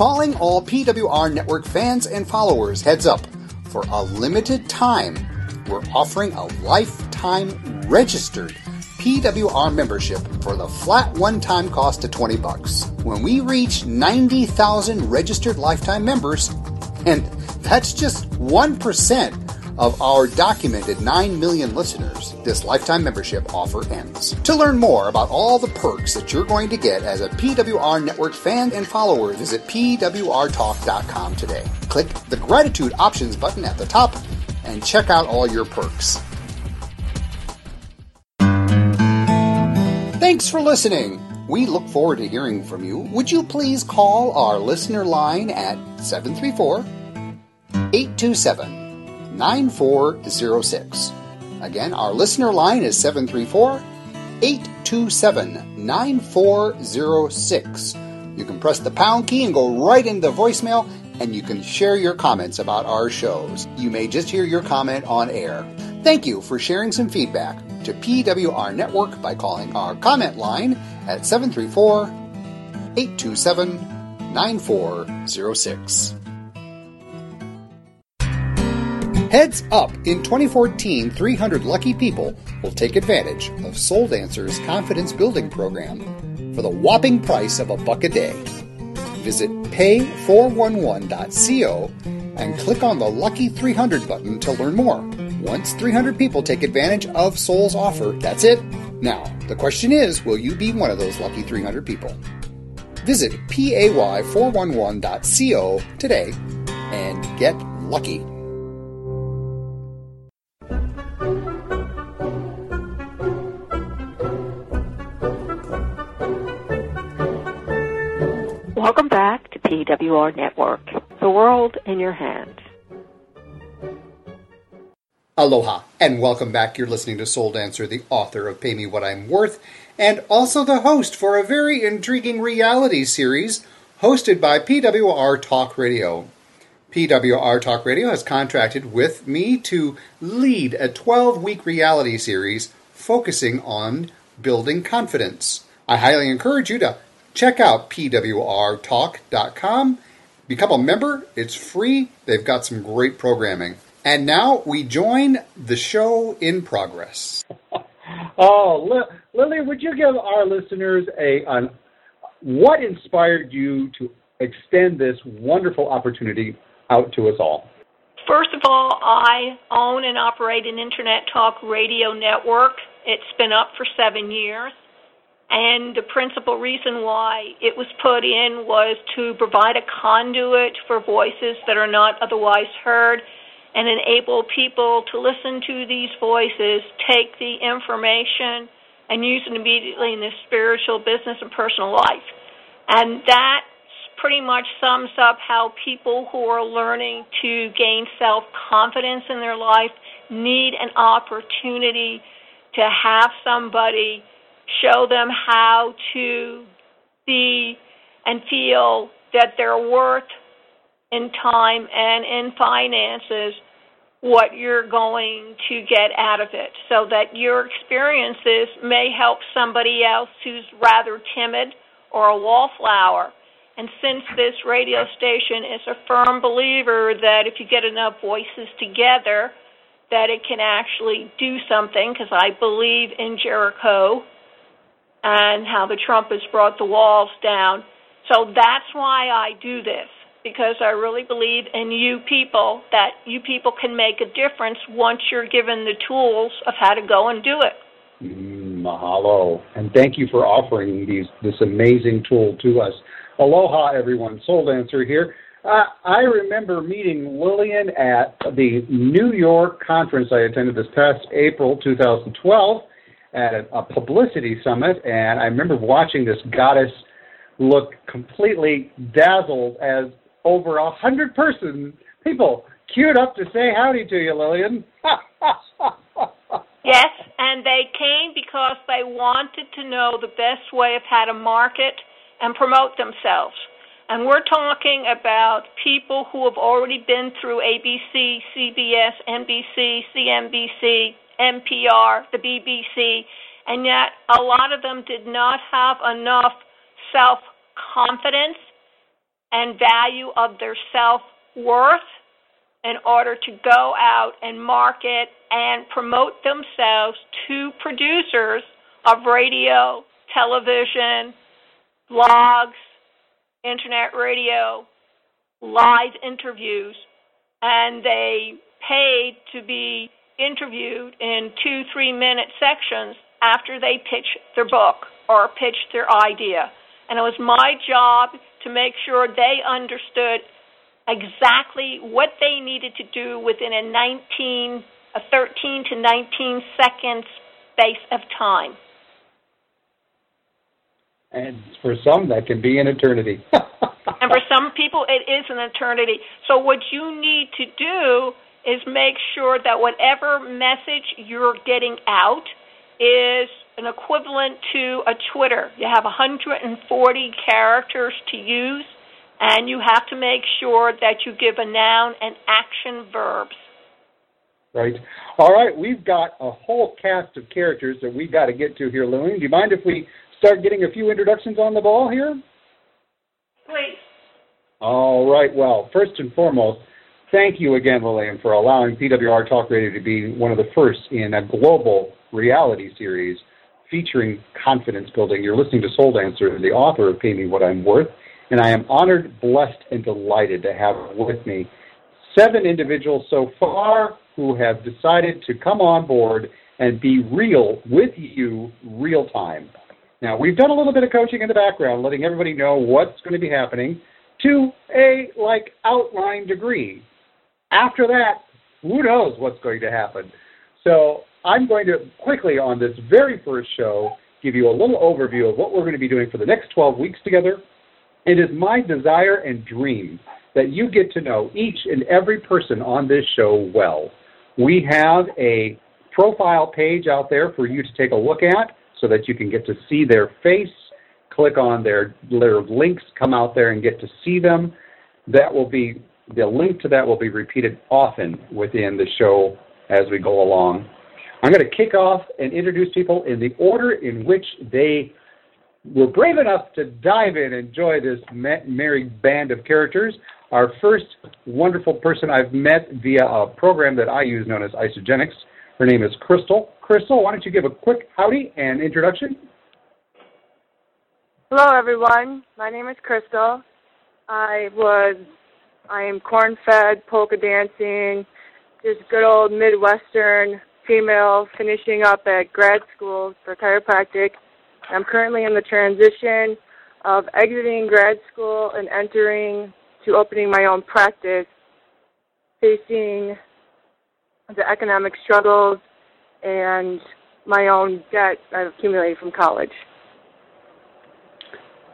Calling all PWR Network fans and followers, heads up. For a limited time, we're offering a lifetime registered PWR membership for the flat one-time cost of 20 bucks. When we reach 90,000 registered lifetime members, and that's just 1% of our documented 9 million listeners, this lifetime membership offer ends. To learn more about all the perks that you're going to get as a PWR Network fan and follower, visit pwrtalk.com today. Click the gratitude options button at the top and check out all your perks. Thanks for listening. We look forward to hearing from you. Would you please call our listener line at 734 827 9406. Again, our listener line is 734 827 9406. You can press the pound key and go right into voicemail, and you can share your comments about our shows. You may just hear your comment on air. Thank you for sharing some feedback to PWR Network by calling our comment line at 734 827 9406. Heads up! In 2014, 300 lucky people will take advantage of Soul Dancer's confidence building program for the whopping price of a buck a day. Visit pay411.co and click on the Lucky 300 button to learn more. Once 300 people take advantage of Soul's offer, that's it. Now, the question is will you be one of those lucky 300 people? Visit pay411.co today and get lucky. Welcome back to PWR Network, the world in your hands. Aloha, and welcome back. You're listening to Soul Dancer, the author of Pay Me What I'm Worth, and also the host for a very intriguing reality series hosted by PWR Talk Radio. PWR Talk Radio has contracted with me to lead a 12 week reality series focusing on building confidence. I highly encourage you to check out pwrtalk.com. Become a member, it's free. They've got some great programming. And now we join the show in progress. oh, Lily, would you give our listeners a on what inspired you to extend this wonderful opportunity out to us all? First of all, I own and operate an internet talk radio network. It's been up for seven years. And the principal reason why it was put in was to provide a conduit for voices that are not otherwise heard and enable people to listen to these voices, take the information, and use it immediately in their spiritual, business, and personal life. And that pretty much sums up how people who are learning to gain self confidence in their life need an opportunity to have somebody show them how to see and feel that they're worth in time and in finances what you're going to get out of it so that your experiences may help somebody else who's rather timid or a wallflower. And since this radio station is a firm believer that if you get enough voices together, that it can actually do something, because I believe in Jericho and how the Trump has brought the walls down. So that's why I do this, because I really believe in you people, that you people can make a difference once you're given the tools of how to go and do it. Mm, mahalo. And thank you for offering these this amazing tool to us. Aloha, everyone. Soul Dancer here. Uh, I remember meeting Lillian at the New York conference I attended this past April 2012 at a, a publicity summit, and I remember watching this goddess look completely dazzled as over a hundred person people queued up to say howdy to you, Lillian. yes, and they came because they wanted to know the best way of how to market and promote themselves. And we're talking about people who have already been through ABC, CBS, NBC, CNBC, NPR, the BBC, and yet a lot of them did not have enough self confidence and value of their self worth in order to go out and market and promote themselves to producers of radio, television, blogs, internet radio, live interviews, and they paid to be interviewed in two, three minute sections after they pitch their book or pitch their idea. And it was my job to make sure they understood exactly what they needed to do within a 19 a 13 to 19 second space of time. And for some, that can be an eternity. and for some people, it is an eternity. So, what you need to do is make sure that whatever message you're getting out is an equivalent to a Twitter. You have 140 characters to use, and you have to make sure that you give a noun and action verbs. Right. All right, we've got a whole cast of characters that we've got to get to here, Lillian. Do you mind if we start getting a few introductions on the ball here? Please. All right, well, first and foremost, thank you again, Lillian, for allowing PWR Talk Radio to be one of the first in a global reality series featuring confidence building. You're listening to Soul Dancer, the author of Pay Me What I'm Worth, and I am honored, blessed, and delighted to have with me seven individuals so far who have decided to come on board and be real with you real time. Now, we've done a little bit of coaching in the background, letting everybody know what's going to be happening to a like outline degree. After that, who knows what's going to happen. So I'm going to quickly on this very first show give you a little overview of what we're going to be doing for the next 12 weeks together. It is my desire and dream that you get to know each and every person on this show well. We have a profile page out there for you to take a look at so that you can get to see their face, click on their, their links, come out there and get to see them. That will be the link to that will be repeated often within the show as we go along. I'm going to kick off and introduce people in the order in which they were brave enough to dive in and enjoy this merry band of characters. Our first wonderful person I've met via a program that I use known as Isagenix. Her name is Crystal. Crystal, why don't you give a quick howdy and introduction? Hello, everyone. My name is Crystal. I was, I am corn-fed, polka dancing, just good old Midwestern female finishing up at grad school for chiropractic. I'm currently in the transition of exiting grad school and entering to opening my own practice, facing the economic struggles and my own debt I've accumulated from college.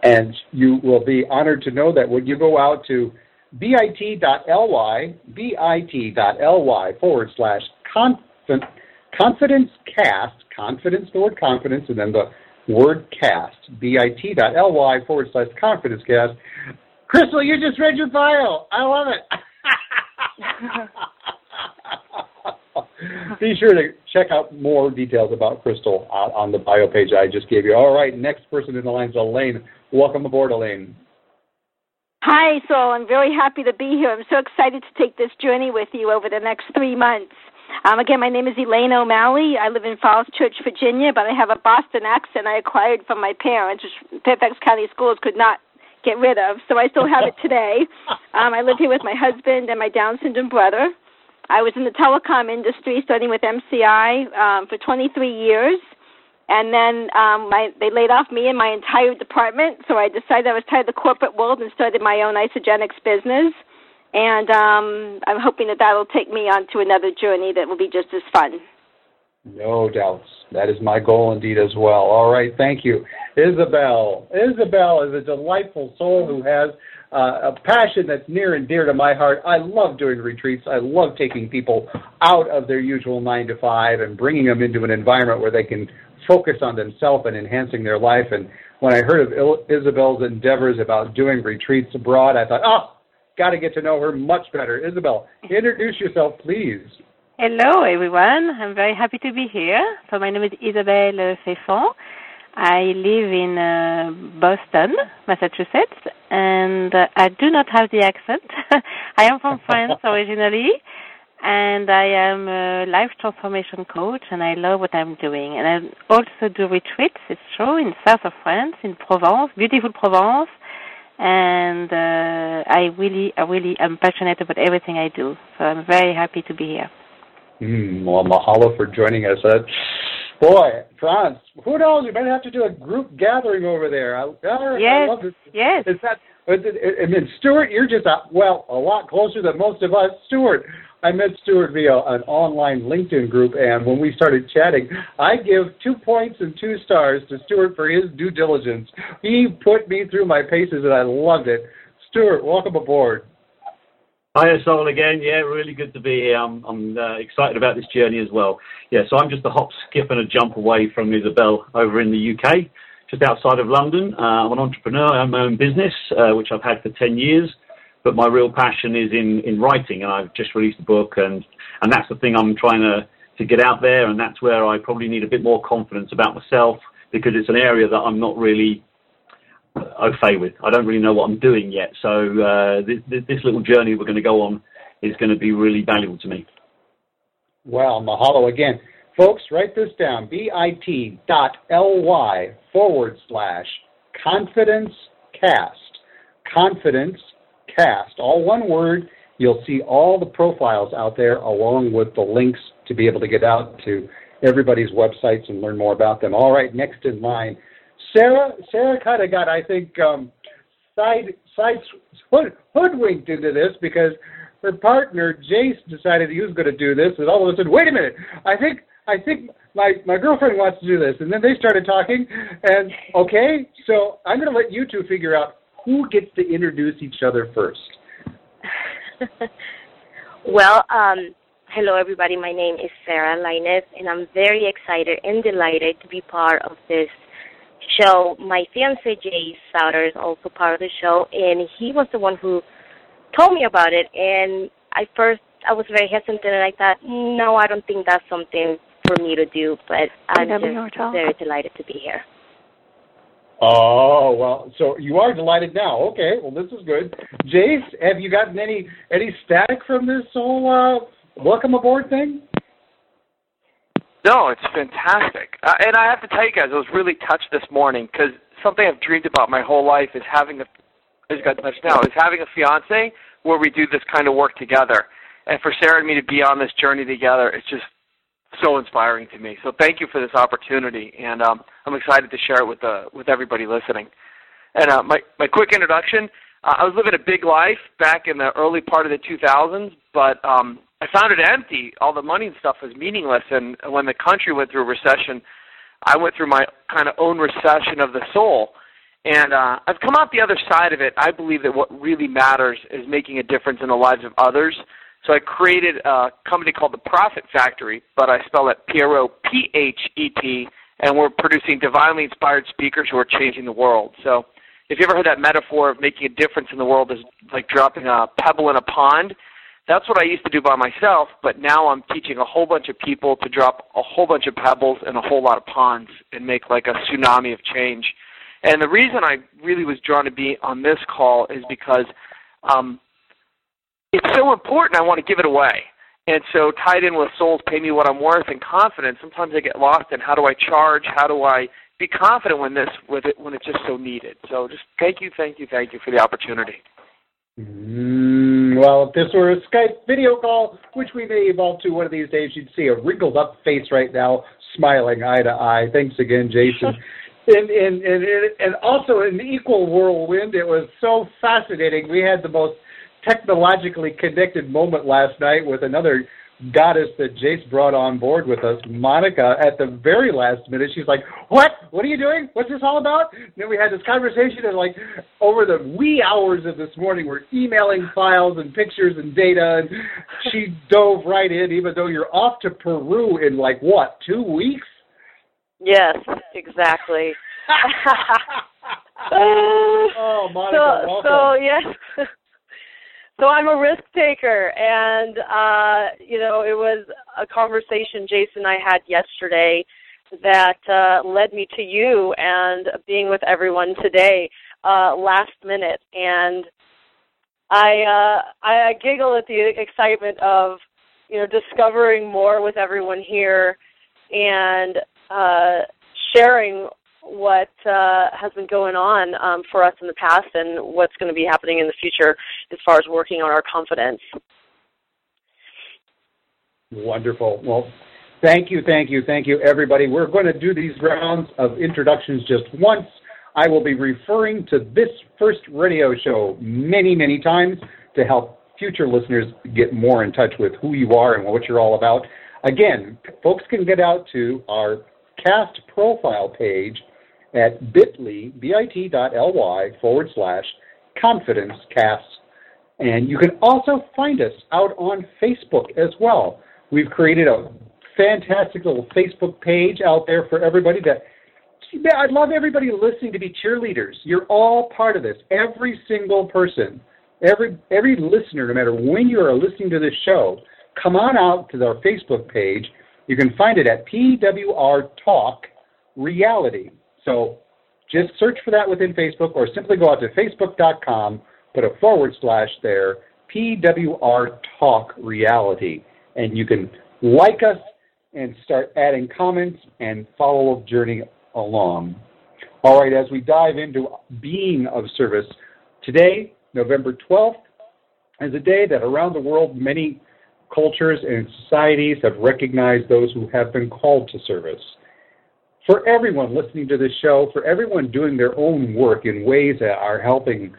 And you will be honored to know that when you go out to bit.ly, bit.ly forward slash confidence cast, confidence, the word confidence, and then the word cast, bit.ly forward slash confidence cast. Crystal, you just read your bio. I love it. Be sure to check out more details about Crystal on, on the bio page I just gave you. All right, next person in the line is Elaine. Welcome aboard, Elaine. Hi, Soul. I'm very happy to be here. I'm so excited to take this journey with you over the next three months. Um, again, my name is Elaine O'Malley. I live in Falls Church, Virginia, but I have a Boston accent I acquired from my parents, which Fairfax County Schools could not get rid of. So I still have it today. Um, I live here with my husband and my Down syndrome brother. I was in the telecom industry, starting with MCI um, for 23 years, and then um, my, they laid off me and my entire department. So I decided I was tired of the corporate world and started my own Isagenix business. And um, I'm hoping that that'll take me on to another journey that will be just as fun. No doubts. That is my goal indeed as well. All right, thank you. Isabel. Isabel is a delightful soul who has uh, a passion that's near and dear to my heart. I love doing retreats. I love taking people out of their usual nine to five and bringing them into an environment where they can focus on themselves and enhancing their life. And when I heard of Isabel's endeavors about doing retreats abroad, I thought, oh, got to get to know her much better. Isabel, introduce yourself, please. Hello, everyone. I'm very happy to be here. So my name is Isabelle Feffon. I live in uh, Boston, Massachusetts, and uh, I do not have the accent. I am from France originally, and I am a life transformation coach, and I love what I'm doing. And I also do retreats. It's true in south of France, in Provence, beautiful Provence, and uh, I really, I really am passionate about everything I do. So I'm very happy to be here. Mm, well, mahalo for joining us. Uh, Boy, France, who knows? We might have to do a group gathering over there. I, I, yes, I love this. yes. Is that, and then Stuart, you're just a, well a lot closer than most of us. Stuart, I met Stuart via an online LinkedIn group, and when we started chatting, I give two points and two stars to Stuart for his due diligence. He put me through my paces, and I loved it. Stuart, welcome aboard. Hi, Soul again. Yeah, really good to be here. I'm, I'm uh, excited about this journey as well. Yeah, so I'm just a hop, skip, and a jump away from Isabel over in the UK, just outside of London. Uh, I'm an entrepreneur. I own my own business, uh, which I've had for 10 years. But my real passion is in, in writing, and I've just released a book, and, and that's the thing I'm trying to, to get out there, and that's where I probably need a bit more confidence about myself because it's an area that I'm not really au fait with. I don't really know what I'm doing yet. So uh, this, this little journey we're going to go on is going to be really valuable to me. Well, mahalo again. Folks, write this down. bit.ly forward slash confidence cast. Confidence cast. All one word. You'll see all the profiles out there along with the links to be able to get out to everybody's websites and learn more about them. All right, next in line Sarah, Sarah kind of got, I think, um, side side hood, hoodwinked into this because her partner Jace decided he was going to do this, and all of a sudden, wait a minute, I think I think my my girlfriend wants to do this, and then they started talking, and okay, so I'm going to let you two figure out who gets to introduce each other first. well, um, hello everybody. My name is Sarah Lainez, and I'm very excited and delighted to be part of this show. My fiance Jace Souter is also part of the show, and he was the one who told me about it. And I first I was very hesitant, and I thought, no, I don't think that's something for me to do. But I'm just very delighted to be here. Oh well, so you are delighted now. Okay, well this is good. Jace, have you gotten any any static from this whole uh, welcome aboard thing? No, it's fantastic. Uh, and I have to tell you guys, I was really touched this morning because something I've dreamed about my whole life is having a, as got touched now, is having a fiance where we do this kind of work together. And for Sarah and me to be on this journey together, it's just so inspiring to me. So thank you for this opportunity, and um, I'm excited to share it with the with everybody listening. And uh, my my quick introduction: uh, I was living a big life back in the early part of the 2000s, but um, I found it empty. All the money and stuff was meaningless. And when the country went through a recession, I went through my kind of own recession of the soul. And uh, I've come out the other side of it. I believe that what really matters is making a difference in the lives of others. So I created a company called the Prophet Factory, but I spell it P-R-O-P-H-E-T, and we're producing divinely inspired speakers who are changing the world. So if you ever heard that metaphor of making a difference in the world is like dropping a pebble in a pond, that's what I used to do by myself, but now I'm teaching a whole bunch of people to drop a whole bunch of pebbles in a whole lot of ponds and make like a tsunami of change. And the reason I really was drawn to be on this call is because um, it's so important. I want to give it away. And so tied in with souls pay me what I'm worth and confidence, sometimes I get lost in how do I charge, how do I be confident when this with it when it's just so needed. So just thank you, thank you, thank you for the opportunity. Mm, well, if this were a Skype video call, which we may evolve to one of these days, you'd see a wrinkled up face right now, smiling eye to eye. Thanks again, Jason. and, and, and, and also in equal whirlwind, it was so fascinating. We had the most technologically connected moment last night with another goddess that Jace brought on board with us, Monica, at the very last minute. She's like, What? What are you doing? What's this all about? And then we had this conversation, and like over the wee hours of this morning, we're emailing files and pictures and data, and she dove right in, even though you're off to Peru in like what, two weeks? Yes, exactly. oh, Monica, so, so yes. So I'm a risk taker, and uh, you know, it was a conversation Jason and I had yesterday that uh, led me to you and being with everyone today uh, last minute. And I uh, I giggle at the excitement of you know discovering more with everyone here and uh, sharing what uh, has been going on um, for us in the past and what's going to be happening in the future as far as working on our confidence. Wonderful. Well, thank you, thank you, thank you, everybody. We're going to do these rounds of introductions just once. I will be referring to this first radio show many, many times to help future listeners get more in touch with who you are and what you're all about. Again, folks can get out to our cast profile page at bit.ly, bit.ly forward slash confidence cast. And you can also find us out on Facebook as well. We've created a fantastic little Facebook page out there for everybody that I'd love everybody listening to be cheerleaders. You're all part of this. Every single person, every every listener, no matter when you are listening to this show, come on out to our Facebook page. You can find it at PWR Talk Reality. So just search for that within Facebook or simply go out to facebook.com, put a forward slash there, PWR Talk Reality, and you can like us and start adding comments and follow a journey along. All right, as we dive into being of service, today, November 12th, is a day that around the world many cultures and societies have recognized those who have been called to service for everyone listening to this show, for everyone doing their own work in ways that are helping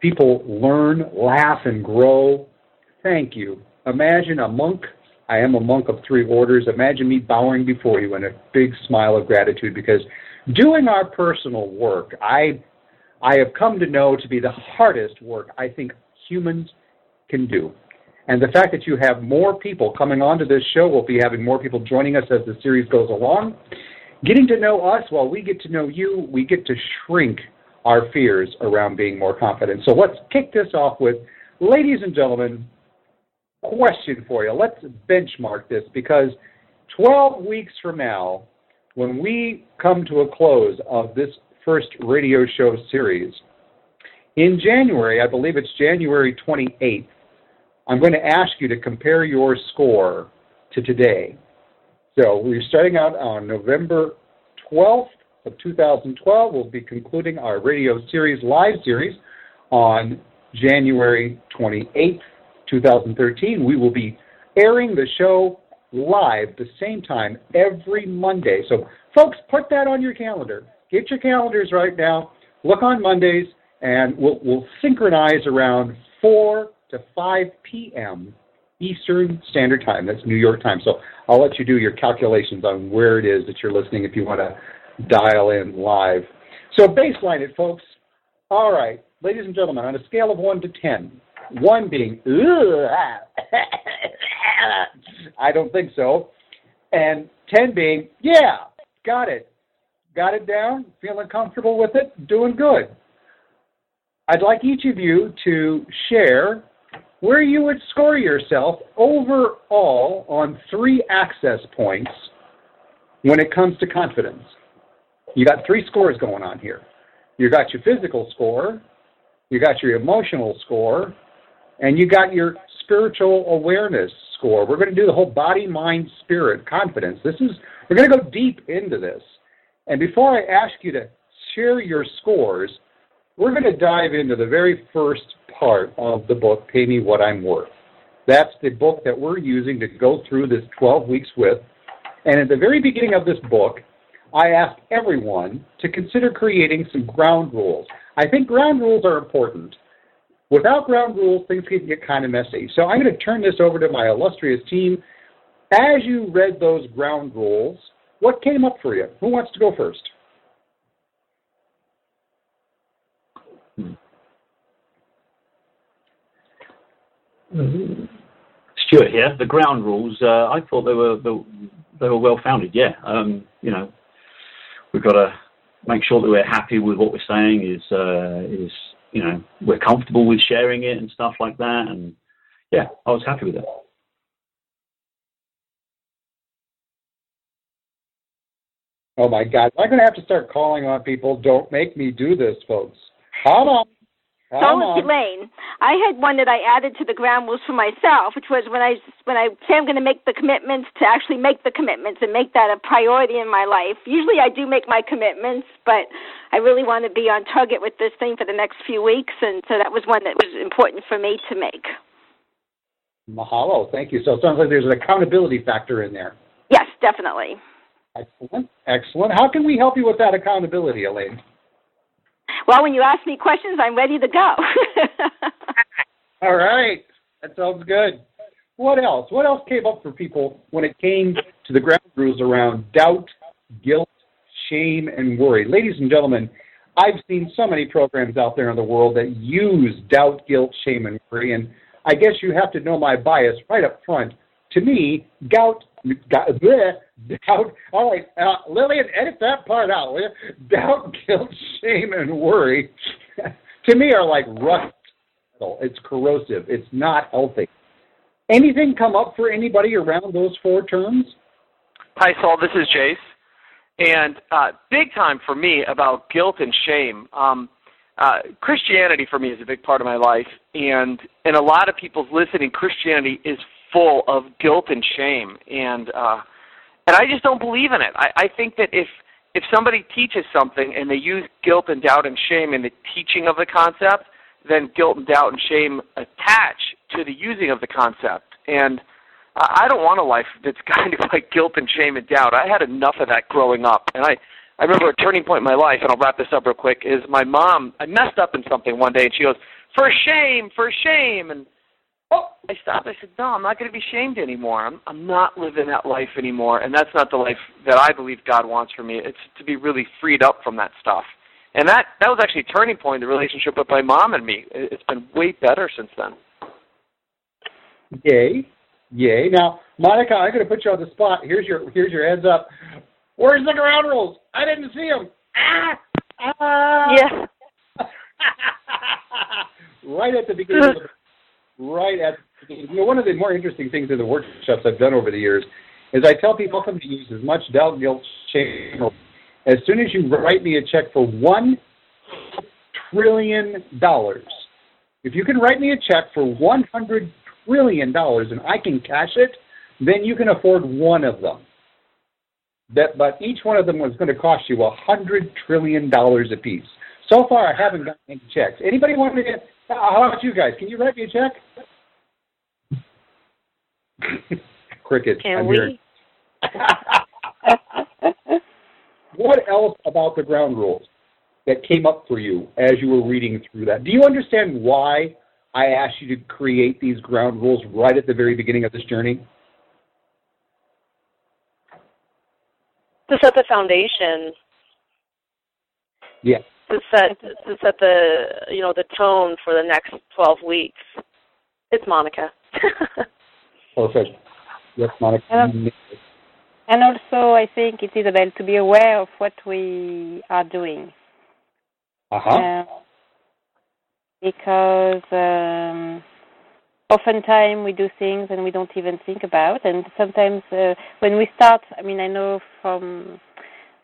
people learn, laugh, and grow, thank you. Imagine a monk. I am a monk of three orders. Imagine me bowing before you in a big smile of gratitude because doing our personal work, I, I have come to know to be the hardest work I think humans can do. And the fact that you have more people coming onto this show, we'll be having more people joining us as the series goes along. Getting to know us while we get to know you, we get to shrink our fears around being more confident. So let's kick this off with, ladies and gentlemen, question for you. Let's benchmark this because 12 weeks from now, when we come to a close of this first radio show series, in January, I believe it's January 28th, I'm going to ask you to compare your score to today. So we're starting out on November 12th of 2012. We'll be concluding our radio series, live series, on January 28th, 2013. We will be airing the show live the same time every Monday. So, folks, put that on your calendar. Get your calendars right now. Look on Mondays, and we'll, we'll synchronize around 4 to 5 p.m. Eastern Standard Time. That's New York time. So I'll let you do your calculations on where it is that you're listening if you want to dial in live. So baseline it, folks. All right, ladies and gentlemen, on a scale of 1 to 10, 1 being, I don't think so, and 10 being, yeah, got it. Got it down, feeling comfortable with it, doing good. I'd like each of you to share where you would score yourself overall on three access points when it comes to confidence. You got three scores going on here. You got your physical score, you got your emotional score, and you got your spiritual awareness score. We're going to do the whole body, mind, spirit, confidence. This is we're going to go deep into this. And before I ask you to share your scores, we're going to dive into the very first part of the book, Pay Me What I'm Worth. That's the book that we're using to go through this 12 weeks with. And at the very beginning of this book, I asked everyone to consider creating some ground rules. I think ground rules are important. Without ground rules, things can get kind of messy. So I'm going to turn this over to my illustrious team. As you read those ground rules, what came up for you? Who wants to go first? Stuart here. The ground rules. Uh, I thought they were they were well founded. Yeah. Um, you know, we've got to make sure that we're happy with what we're saying. Is uh, is you know we're comfortable with sharing it and stuff like that. And yeah, I was happy with it. Oh my God! I'm going to have to start calling on people. Don't make me do this, folks. Come on. So was Elaine. I had one that I added to the ground rules for myself, which was when I when I say I'm going to make the commitments to actually make the commitments and make that a priority in my life. Usually I do make my commitments, but I really want to be on target with this thing for the next few weeks, and so that was one that was important for me to make. Mahalo, thank you. So it sounds like there's an accountability factor in there. Yes, definitely. Excellent, excellent. How can we help you with that accountability, Elaine? Well, when you ask me questions, I'm ready to go. All right. That sounds good. What else? What else came up for people when it came to the ground rules around doubt, guilt, shame, and worry? Ladies and gentlemen, I've seen so many programs out there in the world that use doubt, guilt, shame, and worry, and I guess you have to know my bias right up front. To me, gout, bleh, doubt. All right, uh, Lillian, edit that part out, will you? Doubt, guilt, shame, and worry, to me, are like rust. It's corrosive. It's not healthy. Anything come up for anybody around those four terms? Hi, Soul. This is Jace. And uh, big time for me about guilt and shame. Um, uh, Christianity for me is a big part of my life, and in a lot of people's listening, Christianity is full of guilt and shame, and uh, and I just don't believe in it. I, I think that if if somebody teaches something and they use guilt and doubt and shame in the teaching of the concept, then guilt and doubt and shame attach to the using of the concept. And I don't want a life that's kind of like guilt and shame and doubt. I had enough of that growing up, and I I remember a turning point in my life, and I'll wrap this up real quick. Is my mom? I messed up in something one day, and she goes, "For shame, for shame," and oh, I stopped. I said, "No, I'm not going to be shamed anymore. I'm I'm not living that life anymore, and that's not the life that I believe God wants for me. It's to be really freed up from that stuff." And that that was actually a turning point in the relationship with my mom and me. It's been way better since then. Yay, yay! Now, Monica, I'm going to put you on the spot. Here's your here's your heads up. Where's the ground rules? I didn't see them. Ah! Ah! Yeah. right at the beginning. of the, right at you know, one of the more interesting things in the workshops I've done over the years is I tell people come to use as much doubt, guilt, shame. As soon as you write me a check for one trillion dollars, if you can write me a check for one hundred trillion dollars and I can cash it, then you can afford one of them. That, but each one of them was going to cost you a hundred trillion dollars apiece. So far, I haven't gotten any checks. Anybody want to get? Uh, how about you guys? Can you write me a check? Cricket. Can I'm we? hearing. what else about the ground rules that came up for you as you were reading through that? Do you understand why I asked you to create these ground rules right at the very beginning of this journey? To set the foundation. Yeah. To set to set the you know the tone for the next twelve weeks. It's Monica. Perfect. Yes, Monica. Um, And also, I think it's Isabel to be aware of what we are doing. Uh-huh. Uh, because um, oftentimes we do things and we don't even think about, and sometimes uh, when we start, I mean, I know from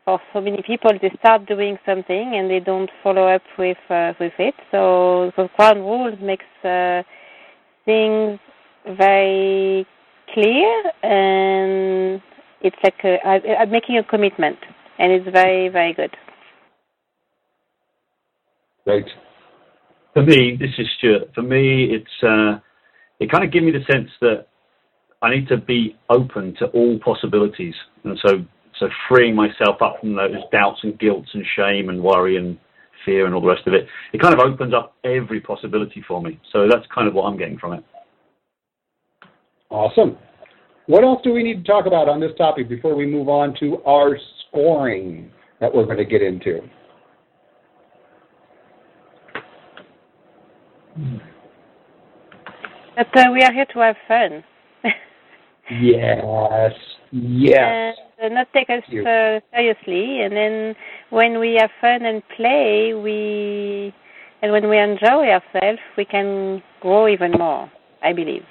for so many people they start doing something and they don't follow up with uh, with it. So the ground rules makes uh, things very clear and it's like a, I, I'm making a commitment, and it's very very good. Right. For me, this is Stuart. For me, it's uh, it kind of gives me the sense that I need to be open to all possibilities, and so so freeing myself up from those doubts and guilts and shame and worry and fear and all the rest of it. It kind of opens up every possibility for me. So that's kind of what I'm getting from it. Awesome. What else do we need to talk about on this topic before we move on to our scoring that we're going to get into? But uh, we are here to have fun. Yes. Yes. And uh, not take us uh, seriously. And then when we have fun and play, we and when we enjoy ourselves, we can grow even more. I believe.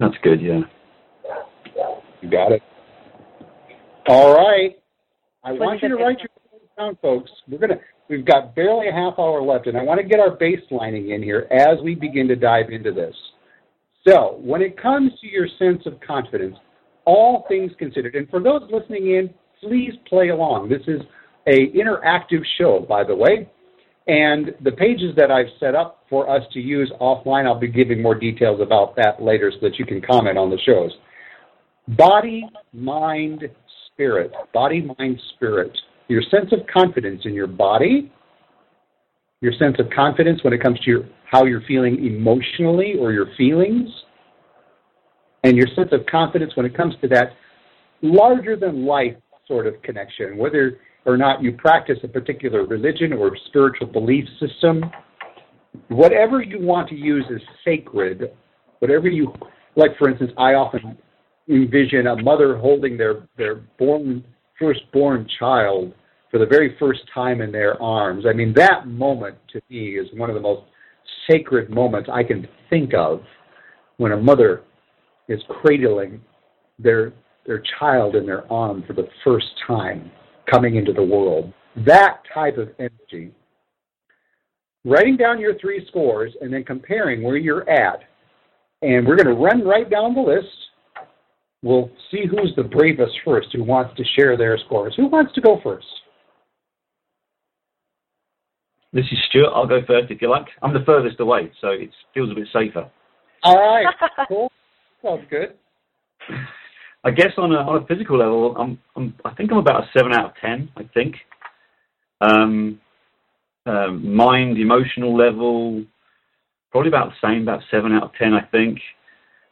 That's good, yeah. You got it. All right. I want you to write your down, folks. We're gonna we've got barely a half hour left, and I want to get our baselining in here as we begin to dive into this. So, when it comes to your sense of confidence, all things considered, and for those listening in, please play along. This is a interactive show, by the way. And the pages that I've set up for us to use offline, I'll be giving more details about that later so that you can comment on the shows. Body, mind, spirit. Body, mind, spirit. Your sense of confidence in your body, your sense of confidence when it comes to your, how you're feeling emotionally or your feelings, and your sense of confidence when it comes to that larger than life sort of connection, whether or not you practice a particular religion or spiritual belief system, whatever you want to use as sacred, whatever you like for instance, I often envision a mother holding their, their born firstborn child for the very first time in their arms. I mean, that moment to me is one of the most sacred moments I can think of when a mother is cradling their their child in their arm for the first time coming into the world. That type of energy. Writing down your three scores and then comparing where you're at. And we're going to run right down the list. We'll see who's the bravest first, who wants to share their scores. Who wants to go first? This is Stuart. I'll go first if you like. I'm the furthest away, so it feels a bit safer. All right. cool. Sounds good. I guess on a, on a physical level, I'm, I'm, I think I'm about a seven out of ten. I think. Um, uh, mind, emotional level, probably about the same, about seven out of ten, I think.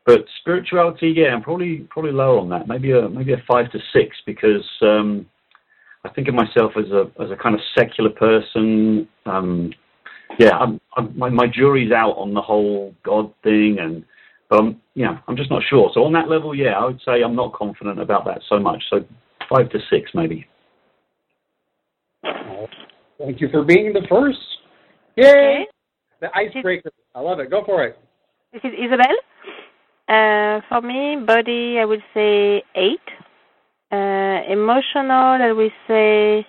But spirituality, yeah, I'm probably probably lower on that. Maybe a maybe a five to six because um, I think of myself as a as a kind of secular person. Um, yeah, I'm, I'm, my my jury's out on the whole God thing, and but I'm yeah, I'm just not sure. So on that level, yeah, I would say I'm not confident about that so much. So five to six, maybe. Thank you for being the first. Yay! Okay. The icebreaker. I love it. Go for it. This is Isabel. Uh, for me, body, I would say eight. Uh, emotional, I would say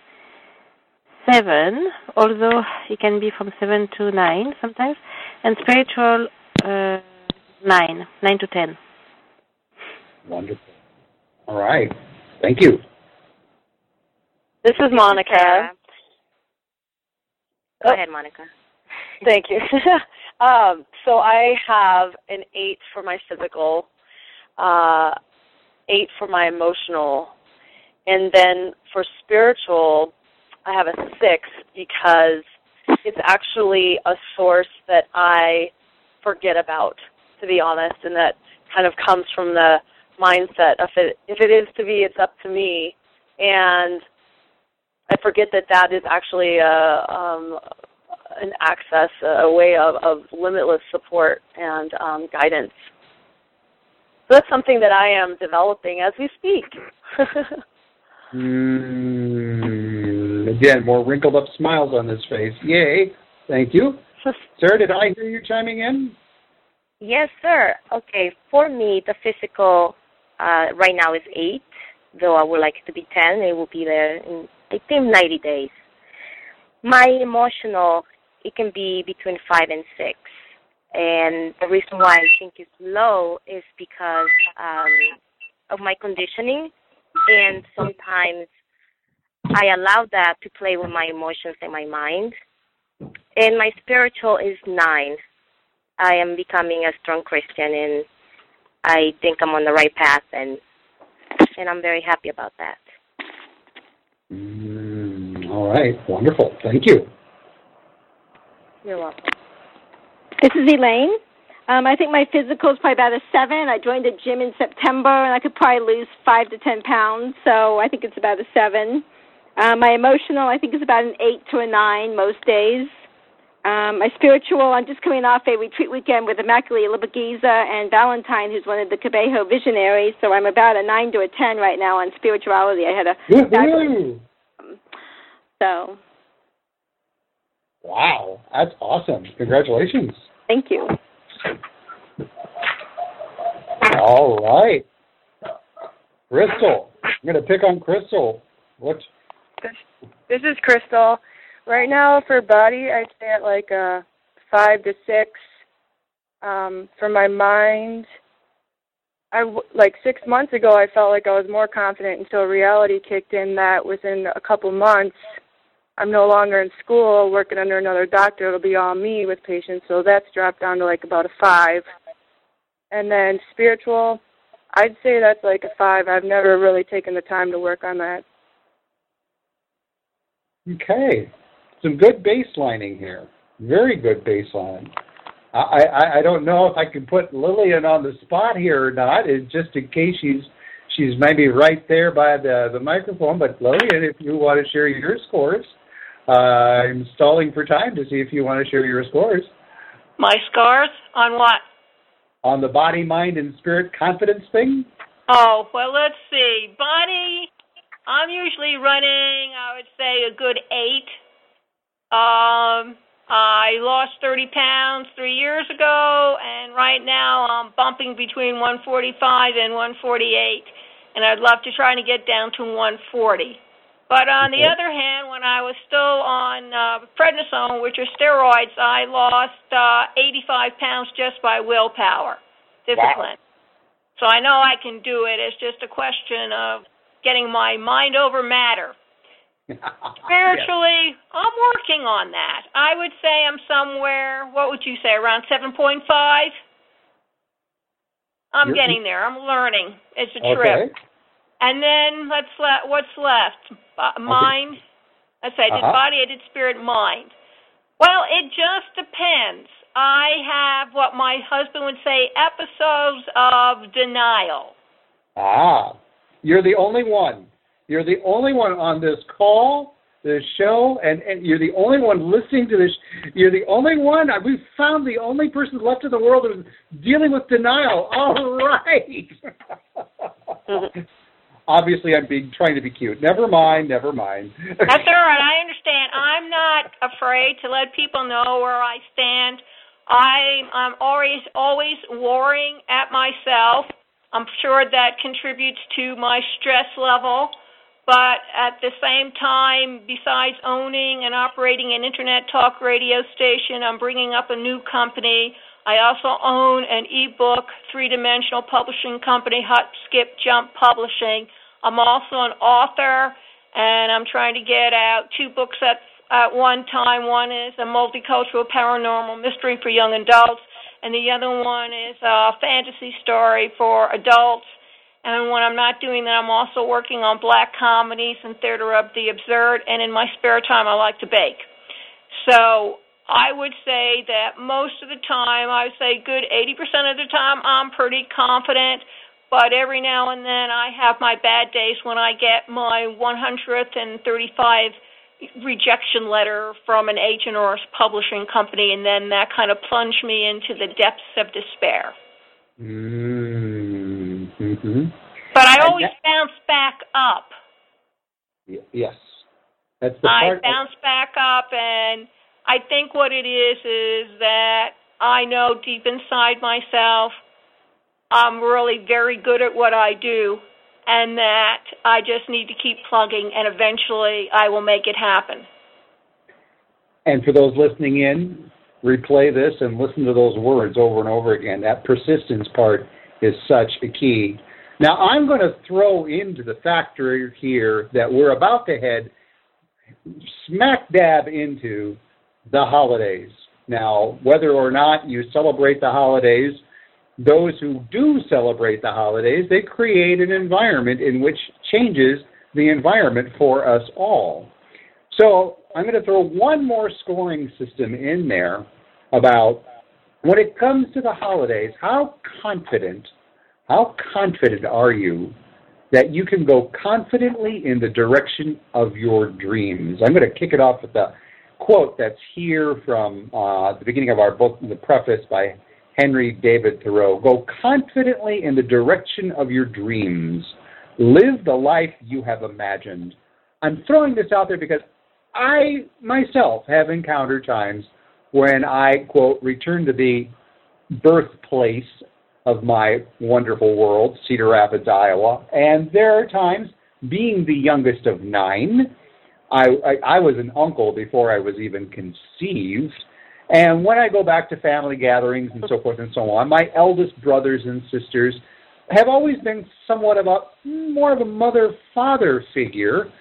seven, although it can be from seven to nine sometimes. And spiritual, uh, nine, nine to ten. Wonderful. All right. Thank you. This is Monica. Go oh. ahead, Monica. Thank you. um, so I have an eight for my physical, uh, eight for my emotional, and then for spiritual, I have a six because it's actually a source that I forget about, to be honest, and that kind of comes from the mindset of it. If it is to be, it's up to me, and I forget that that is actually a um, an access, a way of, of limitless support and um, guidance. So that's something that I am developing as we speak. mm, again, more wrinkled up smiles on this face. Yay! Thank you. Sir, did I hear you chiming in? Yes, sir. Okay, for me, the physical uh, right now is eight, though I would like it to be ten. It will be there in, I think, 90 days. My emotional it can be between five and six. And the reason why I think it's low is because um, of my conditioning, and sometimes I allow that to play with my emotions and my mind. And my spiritual is nine. I am becoming a strong Christian, and I think I'm on the right path, and and I'm very happy about that. Mm, all right, wonderful. Thank you. You're welcome. This is Elaine. Um, I think my physical is probably about a seven. I joined a gym in September, and I could probably lose five to ten pounds. So I think it's about a seven. Uh, my emotional, I think, is about an eight to a nine most days. Um, my spiritual, I'm just coming off a retreat weekend with Immaculée Ilibagiza and Valentine, who's one of the Kibeho visionaries. So I'm about a nine to a ten right now on spirituality. I had a fabulous. So Wow, that's awesome. Congratulations. Thank you. All right. Crystal. I'm going to pick on Crystal. What This, this is Crystal. Right now, for body, I'd say at like a five to six. Um, for my mind, I like six months ago, I felt like I was more confident until reality kicked in. That within a couple months, I'm no longer in school working under another doctor. It'll be all me with patients, so that's dropped down to like about a five. And then spiritual, I'd say that's like a five. I've never really taken the time to work on that. Okay, some good baselining here. Very good baseline. I, I I don't know if I can put Lillian on the spot here or not. It's just in case she's she's maybe right there by the the microphone. But Lillian, if you want to share your scores, uh, I'm stalling for time to see if you want to share your scores My scores on what? on the body, mind, and spirit confidence thing. Oh, well, let's see. Body, I'm usually running, I would say, a good eight. Um, I lost 30 pounds three years ago, and right now I'm bumping between 145 and 148, and I'd love to try to get down to 140. But on the Okay. other hand, when I was still on uh, prednisone, which are steroids, I lost uh, 85 pounds just by willpower, discipline. So I know I can do it. It's just a question of getting my mind over matter. Spiritually, I'm working on that. I would say I'm somewhere, what would you say, around 7.5? I'm You're- getting there. I'm learning. It's a trip. Okay. And then let's let what's left? Mind. I say I did Uh-huh. body, I did spirit, mind. Well, it just depends. I have what my husband would say episodes of denial. Ah, you're the only one. You're the only one on this call, this show, and, and you're the only one listening to this. You're the only one. We've found the only person left in the world who's dealing with denial. All right. Obviously, I'm being trying to be cute. Never mind. Never mind. That's all right. I understand. I'm not afraid to let people know where I stand. I, I'm always always worrying at myself. I'm sure that contributes to my stress level. But at the same time, besides owning and operating an internet talk radio station, I'm bringing up a new company. I also own an ebook three dimensional publishing company, Hop Skip Jump Publishing. I'm also an author, and I'm trying to get out two books at, at one time. One is a multicultural paranormal mystery for young adults, and the other one is a fantasy story for adults. And when I'm not doing that, I'm also working on black comedies and theater of the absurd. And in my spare time, I like to bake. So I would say that most of the time, I would say good 80% of the time, I'm pretty confident. But every now and then, I have my bad days when I get my 135 rejection letter from an agent or a publishing company, and then that kind of plunged me into the depths of despair. Mm. Mm-hmm. But I always bounce back up. Yes, that's the I part. bounce back up, and I think what it is is that I know deep inside myself I'm really very good at what I do, and that I just need to keep plugging, and eventually I will make it happen. And for those listening in, replay this and listen to those words over and over again. That persistence part is such a key. Now, I'm going to throw into the factor here that we're about to head smack dab into the holidays. Now, whether or not you celebrate the holidays, those who do celebrate the holidays, they create an environment in which changes the environment for us all. So I'm going to throw one more scoring system in there about when it comes to the holidays, how confident, how confident are you that you can go confidently in the direction of your dreams? I'm going to kick it off with a quote that's here from uh, the beginning of our book, the preface by Henry David Thoreau. Go confidently in the direction of your dreams. Live the life you have imagined. I'm throwing this out there because I myself have encountered times when I, quote, return to the birthplace of my wonderful world, Cedar Rapids, Iowa. And there are times, being the youngest of nine, I, I I was an uncle before I was even conceived. And when I go back to family gatherings and so forth and so on, my eldest brothers and sisters have always been somewhat of a more of a mother father figure.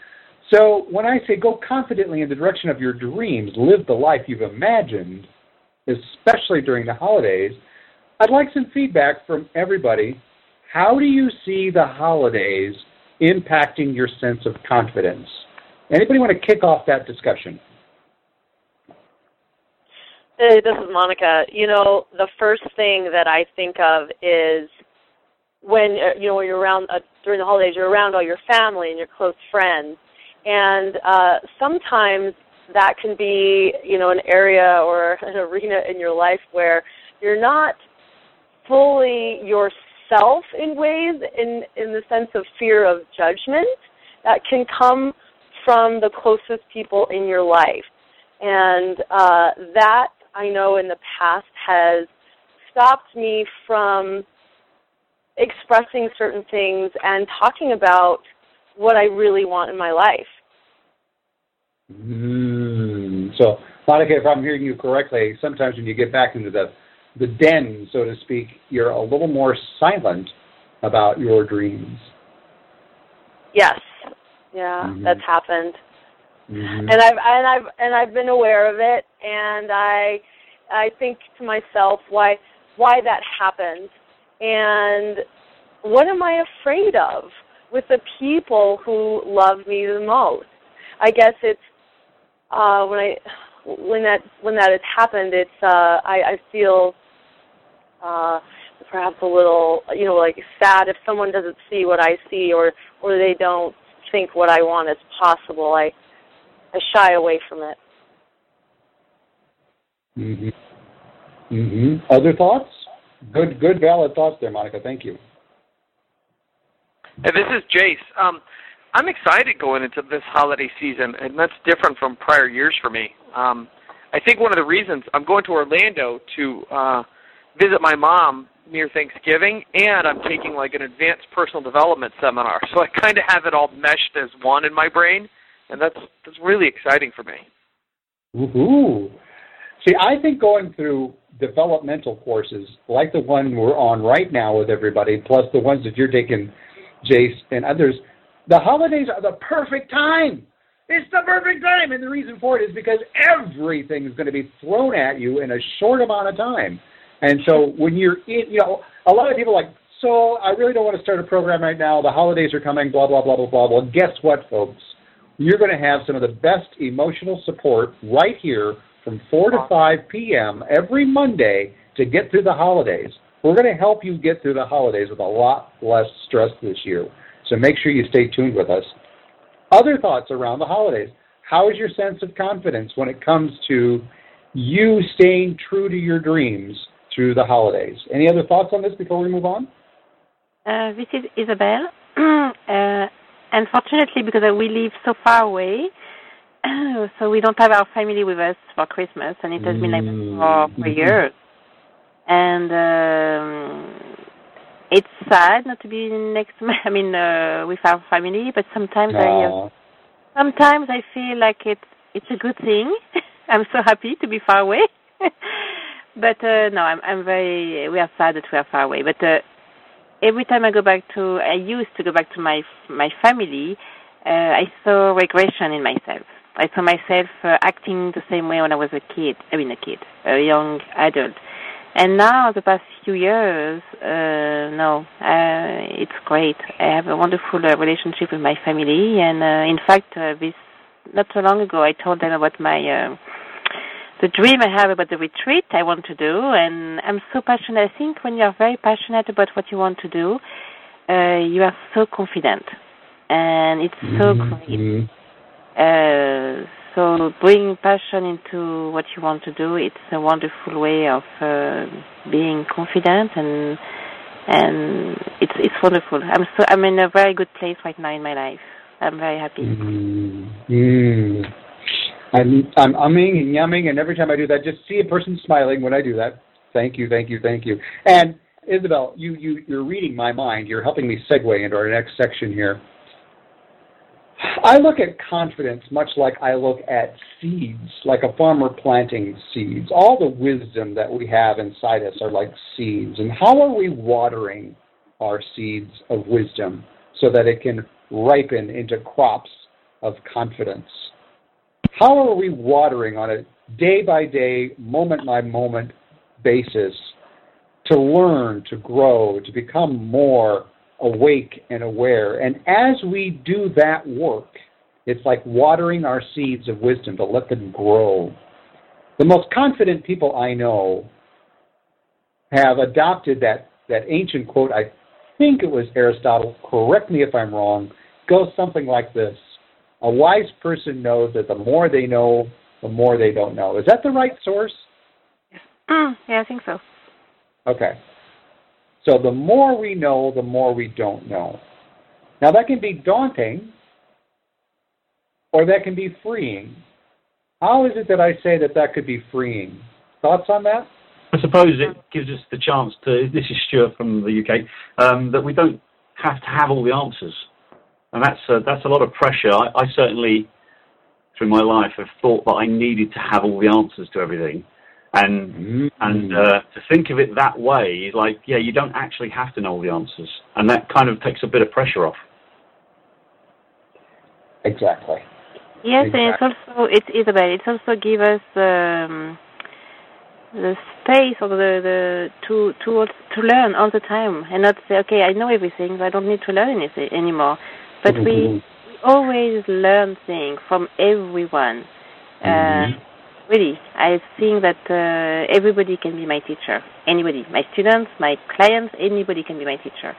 So when I say go confidently in the direction of your dreams, live the life you've imagined, especially during the holidays, I'd like some feedback from everybody. How do you see the holidays impacting your sense of confidence? Anybody want to kick off that discussion? Hey, this is Monica. You know, the first thing that I think of is when uh, you know when you're around uh, during the holidays, you're around all your family and your close friends, and uh, sometimes that can be you know an area or an arena in your life where you're not fully yourself in ways in in the sense of fear of judgment that can come from the closest people in your life and uh, that I know in the past has stopped me from expressing certain things and talking about what I really want in my life. Mm. So, Monica, if I'm hearing you correctly, sometimes when you get back into the the den, so to speak, you're a little more silent about your dreams. Yes, yeah, mm-hmm. that's happened. Mm-hmm. And I've and I've and I've been aware of it, and I I think to myself why why that happened, and what am I afraid of with the people who love me the most? I guess it's uh, when I when that when that has happened, it's uh, I, I feel uh, perhaps a little you know like sad if someone doesn't see what I see or or they don't think what I want is possible. I I shy away from it. Mhm. Mhm. Other thoughts? Good, good, valid thoughts there, Monica. Thank you. Hey, this is Jace. Um, I'm excited going into this holiday season, and that's different from prior years for me. Um, I think one of the reasons I'm going to Orlando to uh, visit my mom near Thanksgiving, and I'm taking like an advanced personal development seminar. So I kind of have it all meshed as one in my brain and that's that's really exciting for me. Woohoo! See, I think going through developmental courses like the one we're on right now with everybody, plus the ones that you're taking, Jace and others, the holidays are the perfect time. It's the perfect time, and the reason for it is because everything is going to be thrown at you in a short amount of time. And so when you're in, you know, a lot of people are like, so I really don't want to start a program right now. The holidays are coming, blah blah blah blah blah. Well, guess what, folks? you're going to have some of the best emotional support right here from 4 to 5 p.m. every Monday to get through the holidays. We're going to help you get through the holidays with a lot less stress this year. So make sure you stay tuned with us. Other thoughts around the holidays. How is your sense of confidence when it comes to you staying true to your dreams through the holidays? Any other thoughts on this before we move on? Uh, this is Isabel. uh, unfortunately, because we live so far away, so we don't have our family with us for Christmas, and it has been like for, for Mm-hmm. years. And um, it's sad not to be next. I mean, uh, with our family, but sometimes I uh, sometimes I feel like it's it's a good thing. I'm so happy to be far away. but uh, no, I'm I'm very. We are sad that we are far away, but. Uh, every time I go back to, I used to go back to my my family, uh, I saw regression in myself. I saw myself uh, acting the same way when I was a kid. I mean, a kid, a young adult. And now, the past few years, uh, no, uh, it's great. I have a wonderful uh, relationship with my family, and uh, in fact, uh, this not so long ago, I told them about my uh, the dream I have about the retreat I want to do, and I'm so passionate. I think when you are very passionate about what you want to do, uh, you are so confident, and it's so mm-hmm. great. So bring passion into what you want to do, it's a wonderful way of uh, being confident, and and it's it's wonderful. I'm so I'm in a very good place right now in my life. I'm very happy. Mm-hmm. I'm I'm umming and yumming, and every time I do that, just see a person smiling when I do that. Thank you, thank you, thank you. And Isabel, you you you're reading my mind. You're helping me segue into our next section here. I look at confidence much like I look at seeds, like a farmer planting seeds. All the wisdom that we have inside us are like seeds. And how are we watering our seeds of wisdom so that it can ripen into crops of confidence? How are we watering on a day by day, moment by moment basis to learn, to grow, to become more awake and aware. And as we do that work, it's like watering our seeds of wisdom to let them grow. The most confident people I know have adopted that, that ancient quote, I think it was Aristotle, correct me if I'm wrong, goes something like this A wise person knows that the more they know, the more they don't know. Is that the right source? Mm, yeah, I think so. Okay. So the more we know, the more we don't know. Now that can be daunting or that can be freeing. How is it that I say that that could be freeing? Thoughts on that? I suppose it gives us the chance to, this is Stuart from the UK, um, that we don't have to have all the answers. And that's a, that's a lot of pressure. I, I certainly, through my life, have thought that I needed to have all the answers to everything. And mm-hmm. and uh, to think of it that way, like yeah, you don't actually have to know all the answers, and that kind of takes a bit of pressure off. Exactly. Yes, exactly. and it's also it's Isabel. It also gives us um, the space or the, the to to to learn all the time and not say okay I know everything I don't need to learn anything anymore. But mm-hmm. we, we always learn things from everyone. Uh, mm-hmm. Uh, really, I think that uh, everybody can be my teacher. Anybody, my students, my clients, anybody can be my teacher.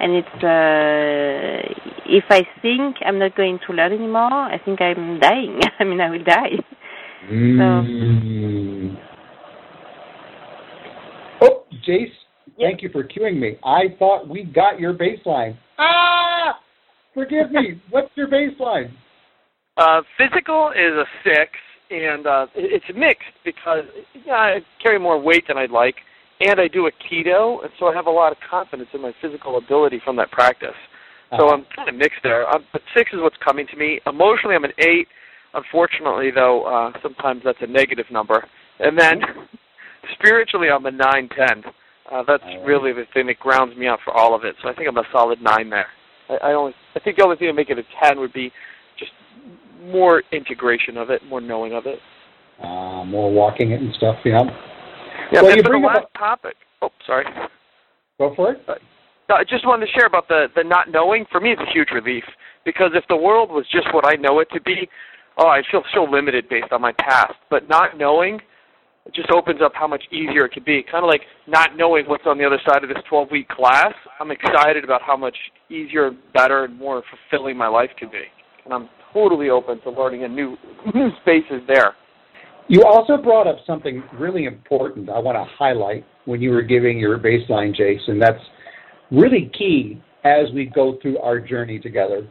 And it's uh, if I think I'm not going to learn anymore, I think I'm dying. I mean, I will die. Mm. So. Oh, Jace, thank you for cueing me. I thought we got your baseline. Ah! Forgive me. What's your baseline? Uh, physical is a six and uh, it's mixed because yeah, I carry more weight than I'd like, and I do aikido, and so I have a lot of confidence in my physical ability from that practice. Uh-huh. So I'm kind of mixed there. Um, but six is what's coming to me. Emotionally, I'm an eight. Unfortunately, though, uh, sometimes that's a negative number. And then spiritually, I'm a nine ten. Uh, that's right. really the thing that grounds me out for all of it. So I think I'm a solid nine there. I, I only I think the only thing to make it a ten would be more integration of it, more knowing of it. Uh, more walking it and stuff, yeah. Yeah, well, and for the last up... topic, oh, sorry. Go for it. Uh, I just wanted to share about the, the not knowing. For me, it's a huge relief because if the world was just what I know it to be, oh, I feel so limited based on my past. But not knowing it just opens up how much easier it could be. Kind of like not knowing what's on the other side of this 12 week class. I'm excited about how much easier, better, and more fulfilling my life could be. And I'm totally open to learning in new new spaces there. You also brought up something really important I want to highlight when you were giving your baseline, Jason. That's really key as we go through our journey together.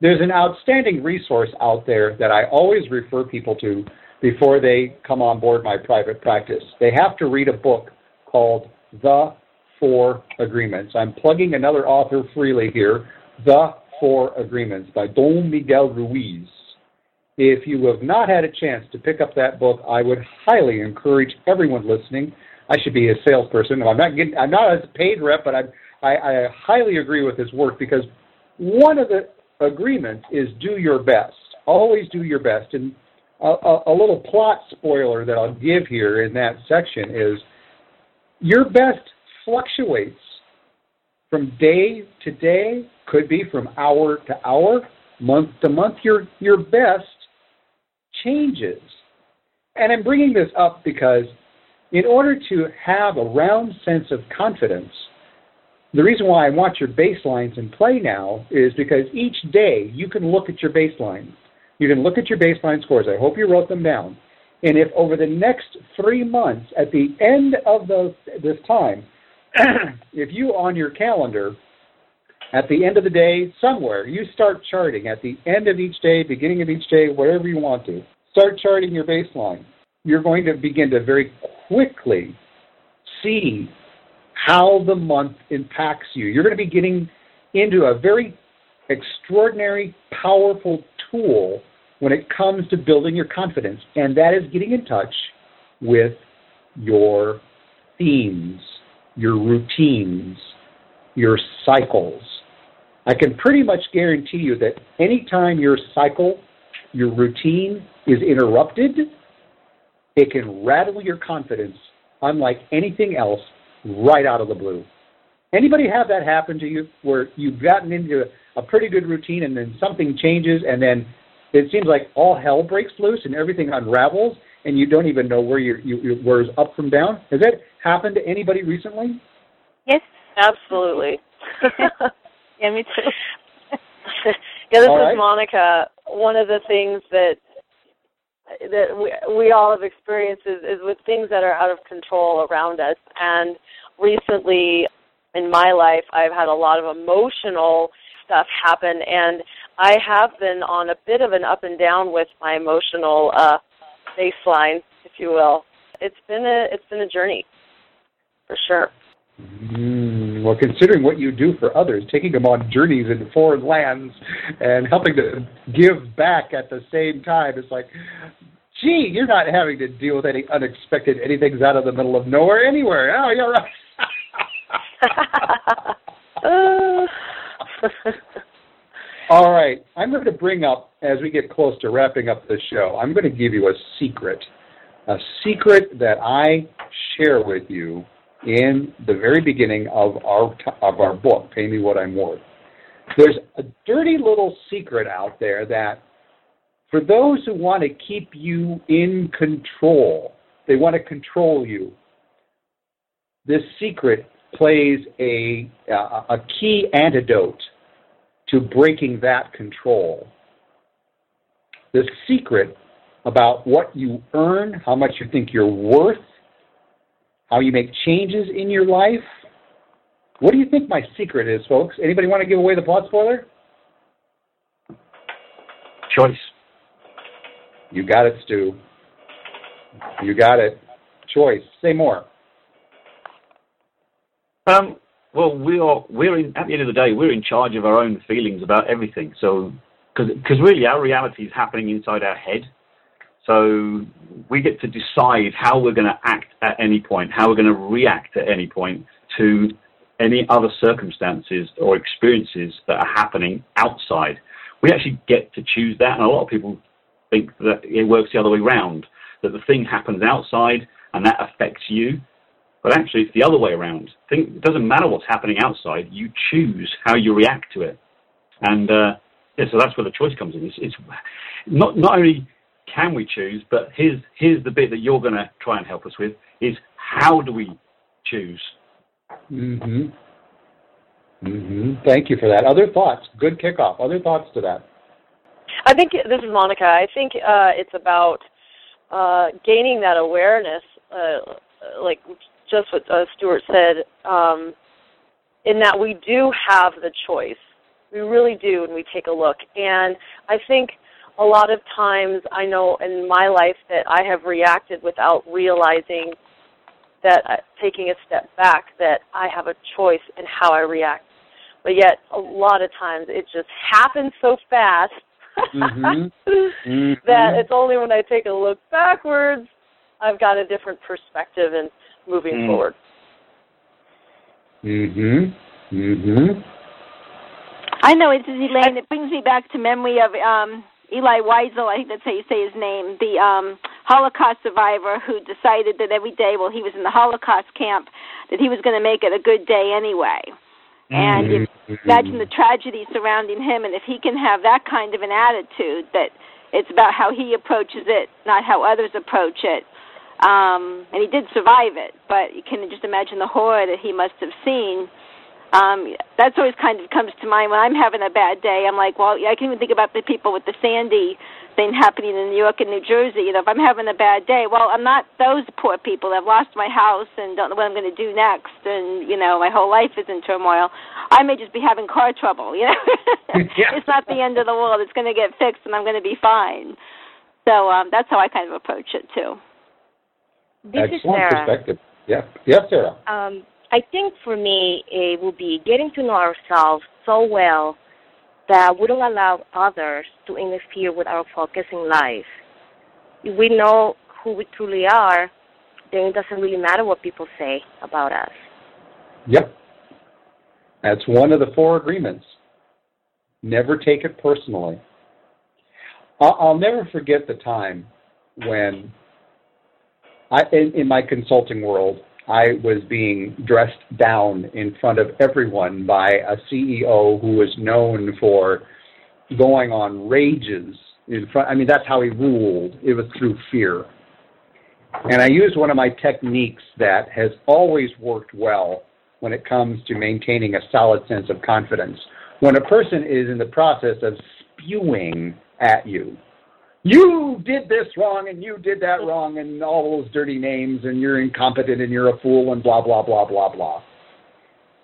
There's an outstanding resource out there that I always refer people to before they come on board my private practice. They have to read a book called The Four Agreements. I'm plugging another author freely here, The Agreements by Don Miguel Ruiz. If you have not had a chance to pick up that book, I would highly encourage everyone listening. I should be a salesperson. I'm not getting. I'm not a paid rep, but I, I, I highly agree with his work because one of the agreements is do your best. Always do your best. And a, a, a little plot spoiler that I'll give here in that section is your best fluctuates from day to day, could be from hour to hour, month to month. Your your best changes, and I'm bringing this up because in order to have a round sense of confidence, the reason why I want your baselines in play now is because each day you can look at your baseline. You can look at your baseline scores. I hope you wrote them down. And if over the next three months, at the end of those, this time, if you on your calendar, at the end of the day, somewhere, you start charting at the end of each day, beginning of each day, whatever you want to, start charting your baseline. You're going to begin to very quickly see how the month impacts you. You're going to be getting into a very extraordinary, powerful tool when it comes to building your confidence, and that is getting in touch with your themes, your routines, your cycles. I can pretty much guarantee you that anytime your cycle, your routine is interrupted, it can rattle your confidence unlike anything else right out of the blue. Anybody have that happen to you where you've gotten into a pretty good routine and then something changes and then it seems like all hell breaks loose and everything unravels and you don't even know where you're, you, you, where's up from down? Has that happened to anybody recently? Yes, absolutely. yeah, me too. yeah, this All is right. Monica. One of the things that that we we all have experienced is, is with things that are out of control around us. And recently, in my life, I've had a lot of emotional stuff happen, and I have been on a bit of an up and down with my emotional uh, baseline, if you will. It's been a it's been a journey, for sure. Mm, well, considering what you do for others, taking them on journeys in foreign lands and helping to give back at the same time, it's like, gee, you're not having to deal with any unexpected anything's out of the middle of nowhere anywhere. Oh, you're right. All right. I'm going to bring up, as we get close to wrapping up the show, I'm going to give you a secret. A secret that I share with you in the very beginning of our of our book, Pay Me What I'm Worth. There's a dirty little secret out there that for those who want to keep you in control, they want to control you. This secret plays a a, a key antidote to breaking that control. The secret about what you earn, how much you think you're worth, how you make changes in your life. What do you think my secret is, folks? Anybody want to give away the plot spoiler? Choice. You got it, Stu. You got it. Choice. Say more. Um, well, we are we're in, at the end of the day we're in charge of our own feelings about everything. So because really our reality is happening inside our head. So we get to decide how we're going to act at any point, how we're going to react at any point to any other circumstances or experiences that are happening outside. We actually get to choose that, and a lot of people think that it works the other way around, that the thing happens outside and that affects you. But actually, it's the other way around. Think, it doesn't matter what's happening outside. You choose how you react to it, and uh, yeah, so that's where the choice comes in. It's, it's not not only can we choose, but here's here's the bit that you're going to try and help us with: is how do we choose? Mm-hmm. Mm-hmm. Thank you for that. Other thoughts? Good kickoff. Other thoughts to that? I think this is Monica. I think uh, it's about uh, gaining that awareness, uh, like just what uh, Stuart said, um, in that we do have the choice. We really do, and we take a look. And I think a lot of times, I know in my life that I have reacted without realizing that uh, taking a step back, that I have a choice in how I react. But yet, a lot of times, it just happens so fast Mm-hmm. Mm-hmm. that it's only when I take a look backwards I've got a different perspective and moving Mm. forward. Mm-hmm. Mm-hmm. I know it's Elaine. It brings me back to memory of um, Elie Wiesel. I think that's how you say his name. The um, Holocaust survivor who decided that every day, while he was in the Holocaust camp, that he was going to make it a good day anyway. And if, imagine the tragedy surrounding him, and if he can have that kind of an attitude that it's about how he approaches it, not how others approach it. Um, and he did survive it, but you can just imagine the horror that he must have seen um, that's always kind of comes to mind when I'm having a bad day. I'm like, well, I can even think about the people with the Sandy thing happening in New York and New Jersey. You know, if I'm having a bad day, well, I'm not those poor people. I've lost my house and don't know what I'm going to do next, and you know, my whole life is in turmoil. I may just be having car trouble. You know, it's not the end of the world. It's going to get fixed, and I'm going to be fine. So um, that's how I kind of approach it too. This is Excellent Sarah. perspective. Yeah. Yes, Sarah. Um, I think for me, it will be getting to know ourselves so well that we don't allow others to interfere with our focus in life. If we know who we truly are, then it doesn't really matter what people say about us. Yep. That's one of the four agreements. Never take it personally. I'll, never forget the time when I, in, in my consulting world, I was being dressed down in front of everyone by a CEO who was known for going on rages in front. I mean, that's how he ruled. It was through fear. And I used one of my techniques that has always worked well when it comes to maintaining a solid sense of confidence. When a person is in the process of spewing at you, you did this wrong and you did that wrong and all those dirty names and you're incompetent and you're a fool and blah, blah, blah, blah, blah.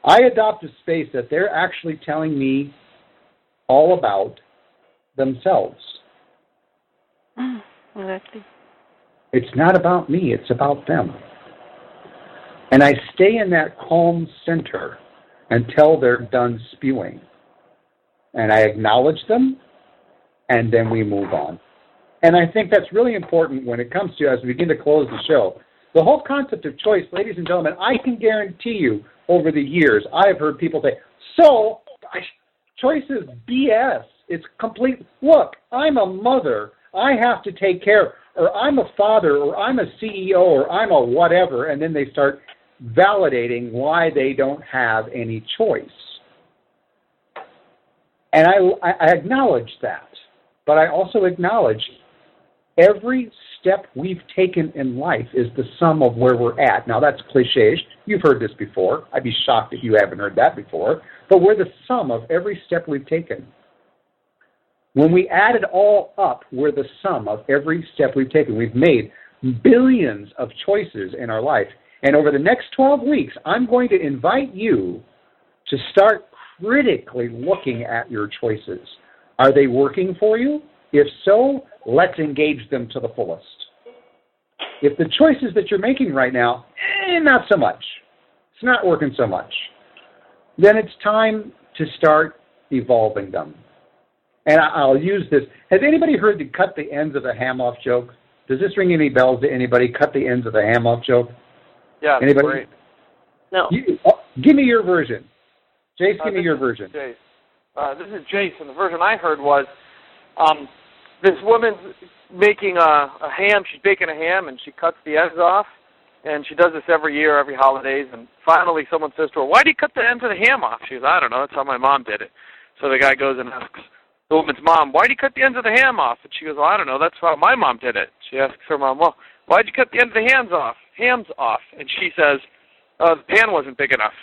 I adopt a space that they're actually telling me all about themselves. Exactly. It's not about me, it's about them. And I stay in that calm center until they're done spewing. And I acknowledge them, and then we move on. And I think that's really important when it comes to, as we begin to close the show, the whole concept of choice, ladies and gentlemen, I can guarantee you over the years, I've heard people say, so, choice is BS. It's complete. Look, I'm a mother. I have to take care, or I'm a father, or I'm a CEO, or I'm a whatever, and then they start validating why they don't have any choice. And I, I acknowledge that, but I also acknowledge every step we've taken in life is the sum of where we're at. Now, that's cliche. You've heard this before. I'd be shocked if you haven't heard that before. But we're the sum of every step we've taken. When we add it all up, we're the sum of every step we've taken. We've made billions of choices in our life. And over the next 12 weeks, I'm going to invite you to start critically looking at your choices. Are they working for you? If so, let's engage them to the fullest. If the choices that you're making right now, eh, not so much, it's not working so much, then it's time to start evolving them. And I'll use this. Has anybody heard the cut the ends of the ham off joke? Does this ring any bells to anybody? Cut the ends of the ham off joke? Yeah, anybody? great. No. You, oh, give me your version. Jace, Uh, give me your version. Jace. Uh, this is Jason. The version I heard was um, this woman's making a, a ham. She's baking a ham, and she cuts the ends off. And she does this every year, every holidays. And finally, someone says to her, "Why do you cut the ends of the ham off?" She goes, "I don't know. That's how my mom did it." So the guy goes and asks the woman's mom, "Why do you cut the ends of the ham off?" And she goes, "Well, I don't know. That's how my mom did it." She asks her mom, "Well, why'd you cut the ends of the hams off? Hams off?" And she says, uh, "The pan wasn't big enough."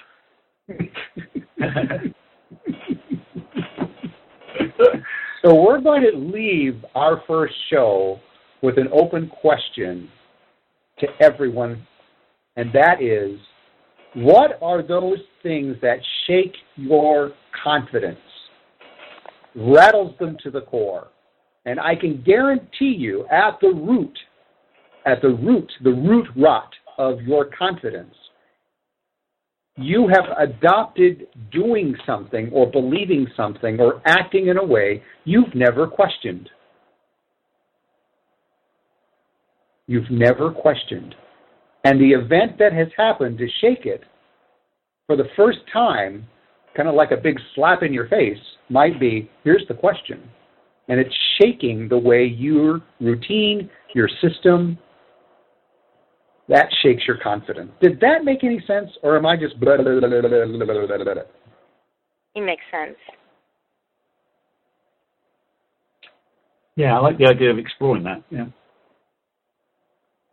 so we're going to leave our first show with an open question to everyone, and that is, what are those things that shake your confidence, rattles them to the core? And I can guarantee you, at the root, at the root, the root rot of your confidence, you have adopted doing something or believing something or acting in a way you've never questioned. You've never questioned. And the event that has happened to shake it for the first time, kind of like a big slap in your face, might be here's the question. And it's shaking the way your routine, your system, that shakes your confidence. Did that make any sense, or am I just blah, blah, blah, blah It makes sense. Yeah, I like the idea of exploring that. Yeah.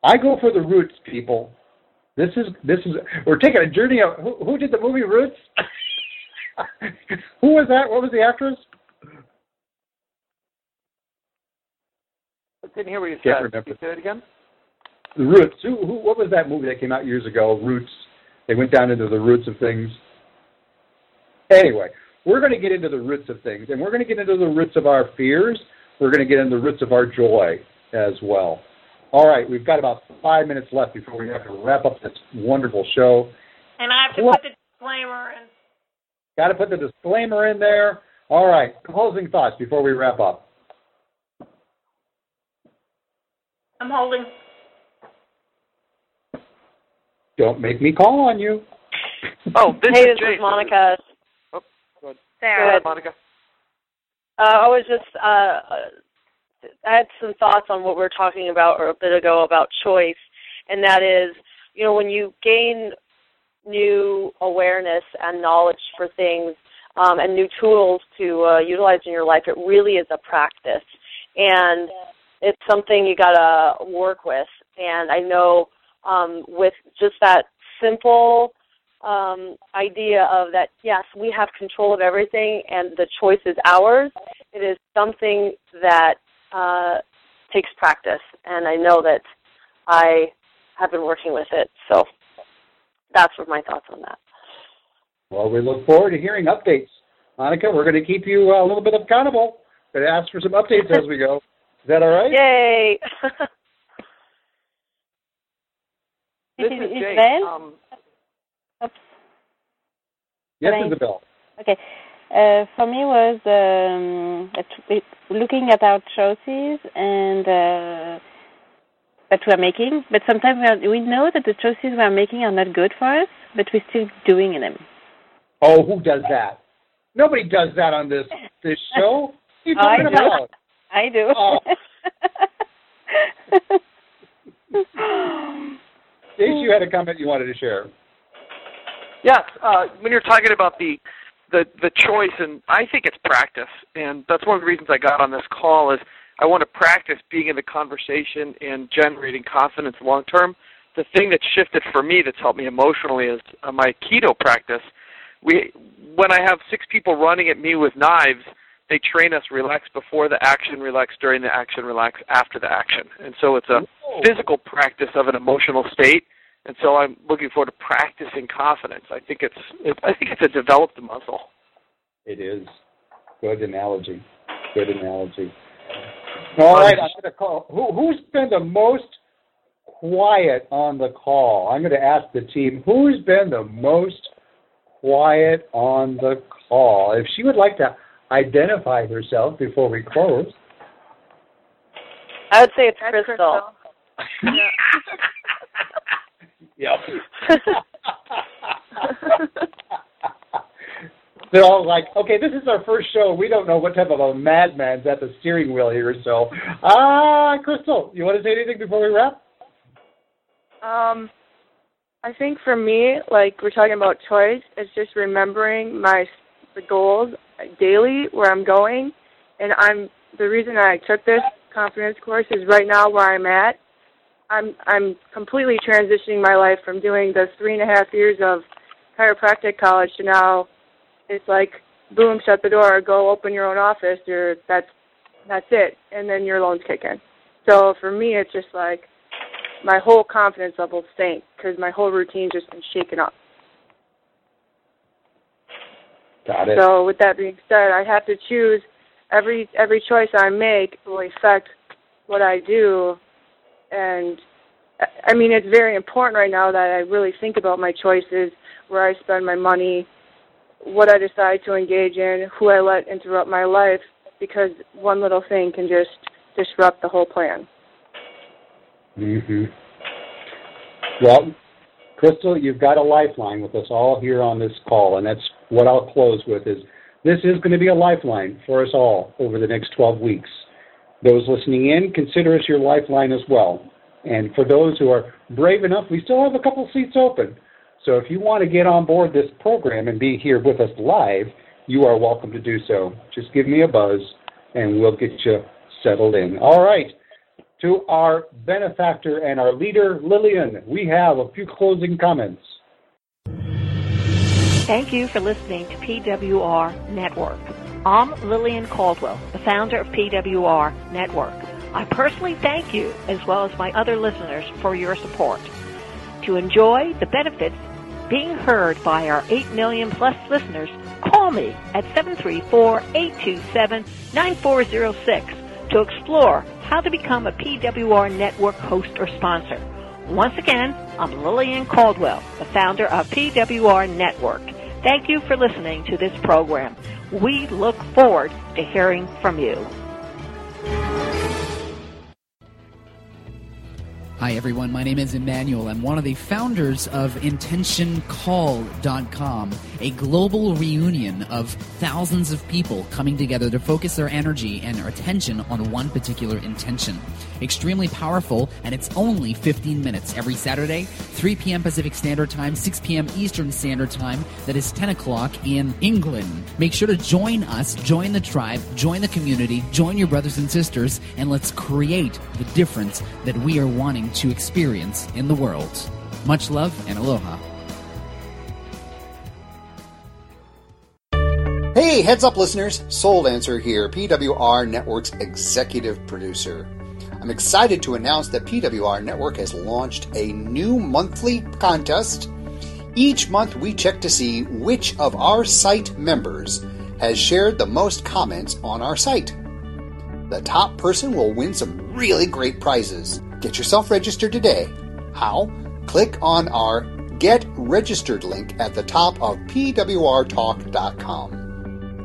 I go for the roots, people. This is this is we're taking a journey of who, who did the movie Roots? who was that? What was the actress? I didn't hear what you said. Remember. You say it again. The Roots. Who, who? What was that movie that came out years ago? Roots. They went down into the roots of things. Anyway, we're going to get into the roots of things, and we're going to get into the roots of our fears. We're going to get into the roots of our joy as well. All right, we've got about five minutes left before we have to wrap up this wonderful show. And I have to put the disclaimer in. Got to put the disclaimer in there. All right, closing thoughts before we wrap up. I'm holding. Don't make me call on you. Oh, this hey, is this is Monica. Oh, go ahead. Sarah. Go ahead, Monica. Uh, I was just uh, I had some thoughts on what we were talking about or a bit ago about choice, and that is, you know, when you gain new awareness and knowledge for things um, and new tools to uh, utilize in your life, it really is a practice, and it's something you gotta work with. And I know um, with just that simple um, idea of that, yes, we have control of everything and the choice is ours. It is something that uh, takes practice, and I know that I have been working with it. So that's what my thoughts on that. Well, we look forward to hearing updates. Monica, we're going to keep you uh, a little bit accountable, but ask for some updates as we go. Is that all right? Yay! This Is- is is Um, Oops. Yes, Right. Isabel. Okay. Uh, for me was um, at- it- looking at our choices and uh, that we're making, but sometimes we, are, we know that the choices we're making are not good for us, but we're still doing them. Oh, who does that? Nobody does that on this this show. What are you I talking do. about? I do. Oh. Jace, you had a comment you wanted to share. Yes, uh, when you're talking about the the the choice, and I think it's practice, and that's one of the reasons I got on this call is I want to practice being in the conversation and generating confidence long term. The thing that shifted for me that's helped me emotionally is uh, my aikido practice. We when I have six people running at me with knives, they train us relax before the action, relax during the action, relax after the action, and so it's a physical practice of an emotional state and so I'm looking forward to practicing confidence. I think it's it, I think it's a developed muscle. It is. Good analogy. Good analogy. All um, right, I'm going to call. Who, who's been the most quiet on the call? I'm going to ask the team who's been the most quiet on the call. If she would like to identify herself before we close. I would say it's That's Crystal. Yeah. Yep. They're all like, okay, this is our first show. We don't know what type of a madman's at the steering wheel here. So, ah, Crystal, you want to say anything before we wrap? Um, I think for me, like we're talking about choice, it's just remembering my the goals daily where I'm going, and I'm the reason I took this confidence course is right now where I'm at. I'm I'm completely transitioning my life from doing the three and a half years of chiropractic college to now it's like boom, shut the door, go open your own office, or that's that's it, and then your loans kick in. So for me, it's just like my whole confidence level sank because my whole routine's just been shaken up. Got it. So with that being said, I have to choose every every choice I make will affect what I do, and I- mean it's very important right now that I really think about my choices, where I spend my money, what I decide to engage in, who I let interrupt my life, because one little thing can just disrupt the whole plan. hmm Well, Crystal, you've got a lifeline with us all here on this call, and that's what I'll close with is this is going to be a lifeline for us all over the next 12 weeks. Those listening in, consider us your lifeline as well. And for those who are brave enough, we still have a couple seats open. So if you want to get on board this program and be here with us live, you are welcome to do so. Just give me a buzz and we'll get you settled in. All right. To our benefactor and our leader, Lillian, we have a few closing comments. Thank you for listening to PWR Network. I'm Lillian Caldwell, the founder of PWR Network. I personally thank you, as well as my other listeners, for your support. To enjoy the benefits being heard by our 8 million plus listeners, call me at 734-827-9406 to explore how to become a PWR Network host or sponsor. Once again, I'm Lillian Caldwell, the founder of PWR Network. Thank you for listening to this program. We look forward to hearing from you. Hi, everyone. My name is Emmanuel. I'm one of the founders of IntentionCall.com, a global reunion of thousands of people coming together to focus their energy and their attention on one particular intention. Extremely powerful, and it's only 15 minutes every Saturday, 3 p.m. Pacific Standard Time, 6 p.m. Eastern Standard Time. That is 10 o'clock in England. Make sure to join us, join the tribe, join the community, join your brothers and sisters, and let's create the difference that we are wanting to experience in the world. Much love and aloha. Hey, heads up, listeners. Soul Dancer here, PWR Network's executive producer. I'm excited to announce that PWR Network has launched a new monthly contest. Each month, we check to see which of our site members has shared the most comments on our site. The top person will win some really great prizes. Get yourself registered today. How? Click on our Get Registered link at the top of pwrtalk.com.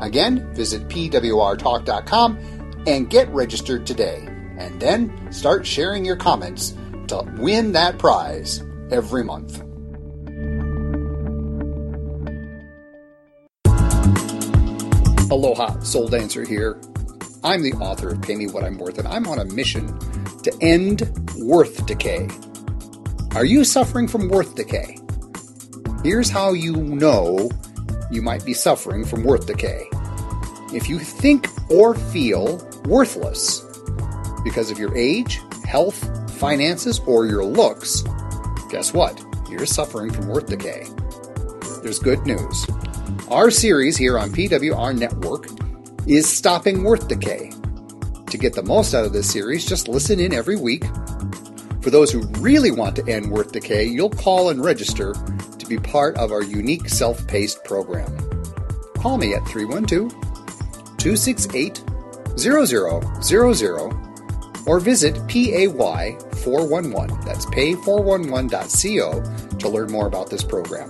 Again, visit pwrtalk.com and get registered today. And then start sharing your comments to win that prize every month. Aloha, Soul Dancer here. I'm the author of Pay Me What I'm Worth, and I'm on a mission to end worth decay. Are you suffering from worth decay? Here's how you know you might be suffering from worth decay. If you think or feel worthless because of your age, health, finances, or your looks, guess what? You're suffering from worth decay. There's good news. Our series here on PWR Network is Stopping Worth Decay. To get the most out of this series, just listen in every week. For those who really want to end worth decay, you'll call and register to be part of our unique self paced program. Call me at 312 268 0000 or visit PAY411. That's pay411.co to learn more about this program.